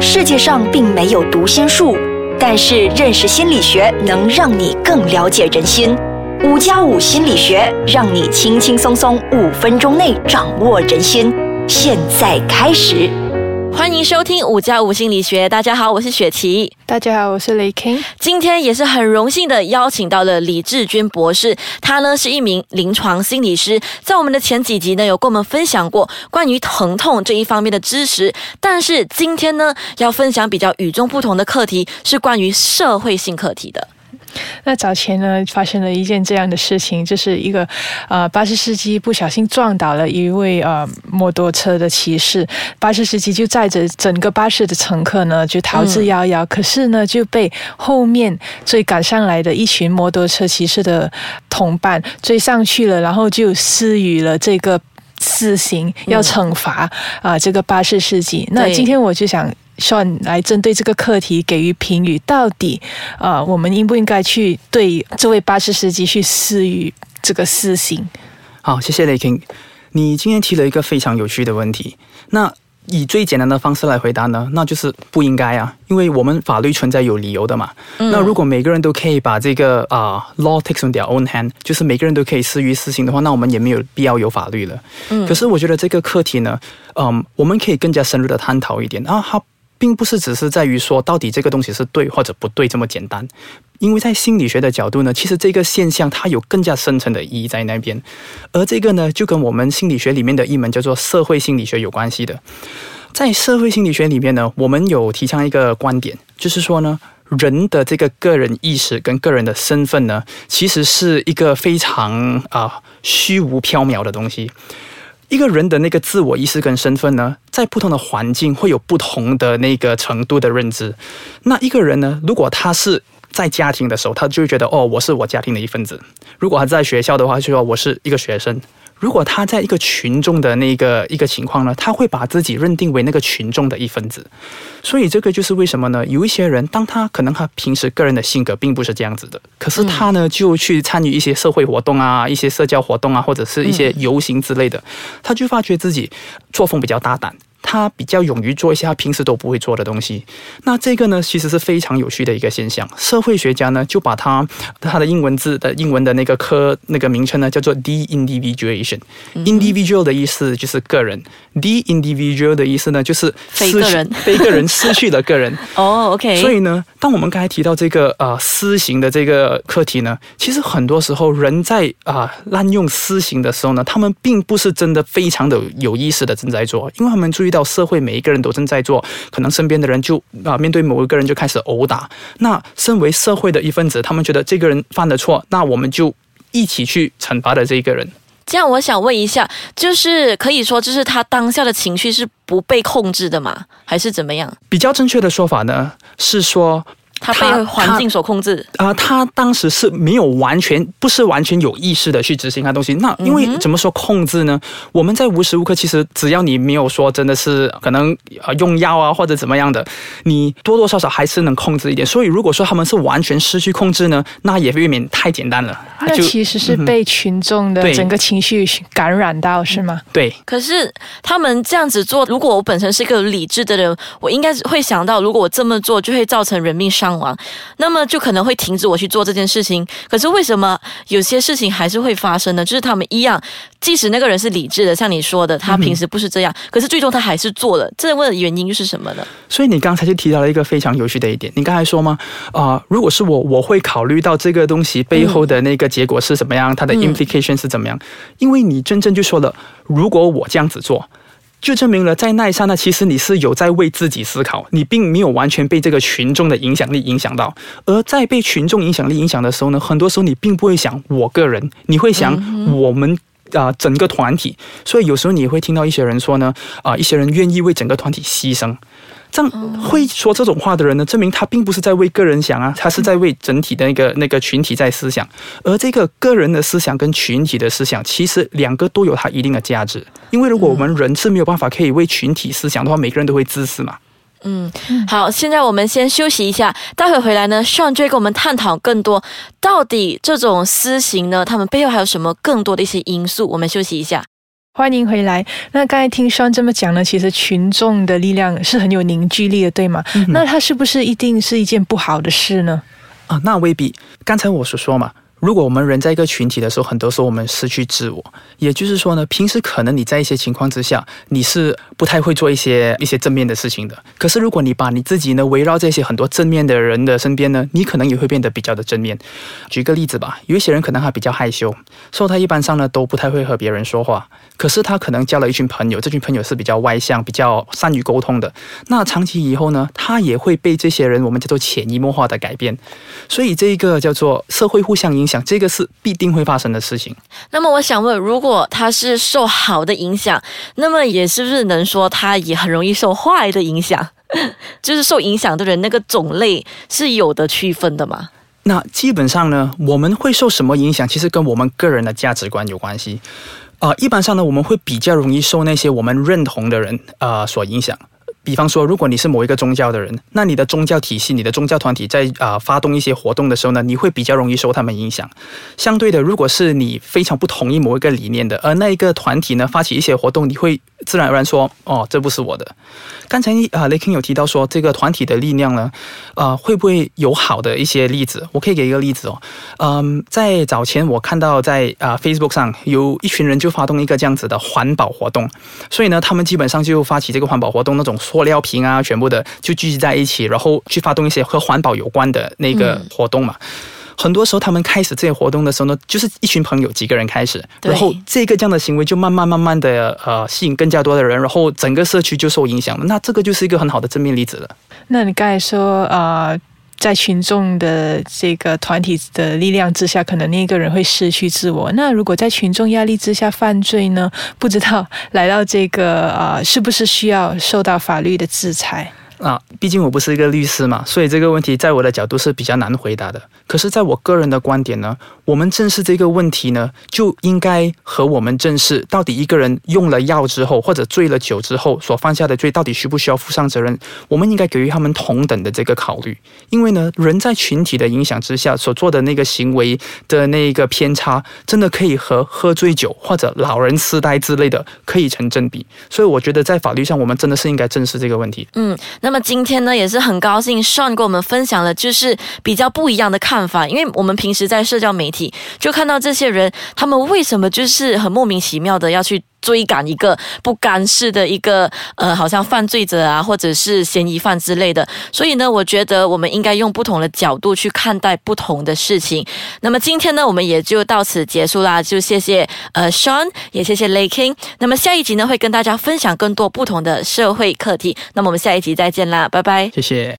世界上并没有读心术，但是认识心理学能让你更了解人心。五加五心理学让你轻轻松松五分钟内掌握人心。现在开始。欢迎收听五加五心理学。大家好，我是雪琪。大家好，我是雷 king。今天也是很荣幸的邀请到了李志军博士，他呢是一名临床心理师，在我们的前几集呢有跟我们分享过关于疼痛这一方面的知识。但是今天呢要分享比较与众不同的课题，是关于社会性课题的。那早前呢，发生了一件这样的事情，就是一个呃巴士司机不小心撞倒了一位呃摩托车的骑士，巴士司机就载着整个巴士的乘客呢就逃之夭夭，可是呢就被后面追赶上来的一群摩托车骑士的同伴追上去了，然后就施予了这个死刑，要惩罚啊这个巴士司机。那今天我就想。算来针对这个课题给予评语，到底啊，我们应不应该去对这位巴士司机去施予这个私刑？好，谢谢雷 king，你今天提了一个非常有趣的问题。那以最简单的方式来回答呢，那就是不应该啊，因为我们法律存在有理由的嘛。那如果每个人都可以把这个啊 law takes on their own hand，就是每个人都可以施予私刑的话，那我们也没有必要有法律了。嗯。可是我觉得这个课题呢，嗯，我们可以更加深入的探讨一点。并不是只是在于说到底这个东西是对或者不对这么简单，因为在心理学的角度呢，其实这个现象它有更加深层的意义在那边，而这个呢就跟我们心理学里面的一门叫做社会心理学有关系的。在社会心理学里面呢，我们有提倡一个观点，就是说呢，人的这个个人意识跟个人的身份呢，其实是一个非常啊虚无缥缈的东西。一个人的那个自我意识跟身份呢，在不同的环境会有不同的那个程度的认知。那一个人呢，如果他是在家庭的时候，他就会觉得哦，我是我家庭的一份子；如果他在学校的话，就说我是一个学生。如果他在一个群众的那个一个情况呢，他会把自己认定为那个群众的一份子，所以这个就是为什么呢？有一些人，当他可能他平时个人的性格并不是这样子的，可是他呢就去参与一些社会活动啊、一些社交活动啊，或者是一些游行之类的，他就发觉自己作风比较大胆。他比较勇于做一些他平时都不会做的东西，那这个呢，其实是非常有趣的一个现象。社会学家呢，就把他他的英文字的英文的那个科那个名称呢，叫做 de-individuation。individual 的意思就是个人，de-individual 的意思呢，就是非个人，非个人失去了个人。哦，OK。所以呢，当我们刚才提到这个呃私刑的这个课题呢，其实很多时候人在啊滥用私刑的时候呢，他们并不是真的非常的有意识的正在做，因为他们注意。到社会每一个人都正在做，可能身边的人就啊面对某一个人就开始殴打。那身为社会的一份子，他们觉得这个人犯了错，那我们就一起去惩罚的这个人。这样，我想问一下，就是可以说，就是他当下的情绪是不被控制的吗？还是怎么样？比较正确的说法呢，是说。他被环境所控制啊，他当时是没有完全不是完全有意识的去执行他东西。那因为怎么说控制呢？我们在无时无刻，其实只要你没有说真的是可能呃用药啊或者怎么样的，你多多少少还是能控制一点。所以如果说他们是完全失去控制呢，那也未免太简单了。那其实是被群众的整个情绪感染到，是吗？对。可是他们这样子做，如果我本身是一个理智的人，我应该会想到，如果我这么做，就会造成人命伤。那么就可能会停止我去做这件事情。可是为什么有些事情还是会发生呢？就是他们一样，即使那个人是理智的，像你说的，他平时不是这样，可是最终他还是做了。这问的原因又是什么呢？所以你刚才就提到了一个非常有趣的一点。你刚才说吗？啊，如果是我，我会考虑到这个东西背后的那个结果是怎么样，它的 implication 是怎么样？因为你真正就说了，如果我这样子做。就证明了，在那一刹那，其实你是有在为自己思考，你并没有完全被这个群众的影响力影响到。而在被群众影响力影响的时候呢，很多时候你并不会想我个人，你会想我们啊整个团体。所以有时候你会听到一些人说呢，啊一些人愿意为整个团体牺牲。这样会说这种话的人呢，证明他并不是在为个人想啊，他是在为整体的那个那个群体在思想。而这个个人的思想跟群体的思想，其实两个都有它一定的价值。因为如果我们人是没有办法可以为群体思想的话，每个人都会自私嘛。嗯，好，现在我们先休息一下，待会回来呢就会跟我们探讨更多，到底这种私刑呢，他们背后还有什么更多的一些因素。我们休息一下。欢迎回来。那刚才听双这么讲呢，其实群众的力量是很有凝聚力的，对吗？那它是不是一定是一件不好的事呢？啊，那未必。刚才我所说嘛。如果我们人在一个群体的时候，很多时候我们失去自我，也就是说呢，平时可能你在一些情况之下，你是不太会做一些一些正面的事情的。可是如果你把你自己呢围绕这些很多正面的人的身边呢，你可能也会变得比较的正面。举个例子吧，有一些人可能他比较害羞，所以他一般上呢都不太会和别人说话。可是他可能交了一群朋友，这群朋友是比较外向、比较善于沟通的。那长期以后呢，他也会被这些人我们叫做潜移默化的改变。所以这一个叫做社会互相影。想这个是必定会发生的事情。那么我想问，如果他是受好的影响，那么也是不是能说他也很容易受坏的影响？就是受影响的人那个种类是有的区分的吗？那基本上呢，我们会受什么影响？其实跟我们个人的价值观有关系。啊，一般上呢，我们会比较容易受那些我们认同的人啊所影响。比方说，如果你是某一个宗教的人，那你的宗教体系、你的宗教团体在啊发动一些活动的时候呢，你会比较容易受他们影响。相对的，如果是你非常不同意某一个理念的，而那一个团体呢发起一些活动，你会自然而然说：“哦，这不是我的。”刚才啊，雷肯有提到说这个团体的力量呢，啊，会不会有好的一些例子？我可以给一个例子哦。嗯，在早前我看到在啊 Facebook 上有一群人就发动一个这样子的环保活动，所以呢，他们基本上就发起这个环保活动那种说塑料瓶啊，全部的就聚集在一起，然后去发动一些和环保有关的那个活动嘛。很多时候，他们开始这些活动的时候呢，就是一群朋友几个人开始，然后这个这样的行为就慢慢慢慢的呃吸引更加多的人，然后整个社区就受影响了。那这个就是一个很好的正面例子了。那你刚才说呃，在群众的这个团体的力量之下，可能另一个人会失去自我。那如果在群众压力之下犯罪呢？不知道来到这个啊，是不是需要受到法律的制裁？啊，毕竟我不是一个律师嘛，所以这个问题在我的角度是比较难回答的。可是，在我个人的观点呢，我们正视这个问题呢，就应该和我们正视到底一个人用了药之后，或者醉了酒之后所犯下的罪，到底需不需要负上责任？我们应该给予他们同等的这个考虑。因为呢，人在群体的影响之下所做的那个行为的那个偏差，真的可以和喝醉酒或者老人痴呆之类的可以成正比。所以，我觉得在法律上，我们真的是应该正视这个问题。嗯。那那么今天呢，也是很高兴，Sean 跟我们分享了就是比较不一样的看法，因为我们平时在社交媒体就看到这些人，他们为什么就是很莫名其妙的要去。追赶一个不干事的一个呃，好像犯罪者啊，或者是嫌疑犯之类的。所以呢，我觉得我们应该用不同的角度去看待不同的事情。那么今天呢，我们也就到此结束啦。就谢谢呃 Sean，也谢谢 Laking。那么下一集呢，会跟大家分享更多不同的社会课题。那么我们下一集再见啦，拜拜，谢谢。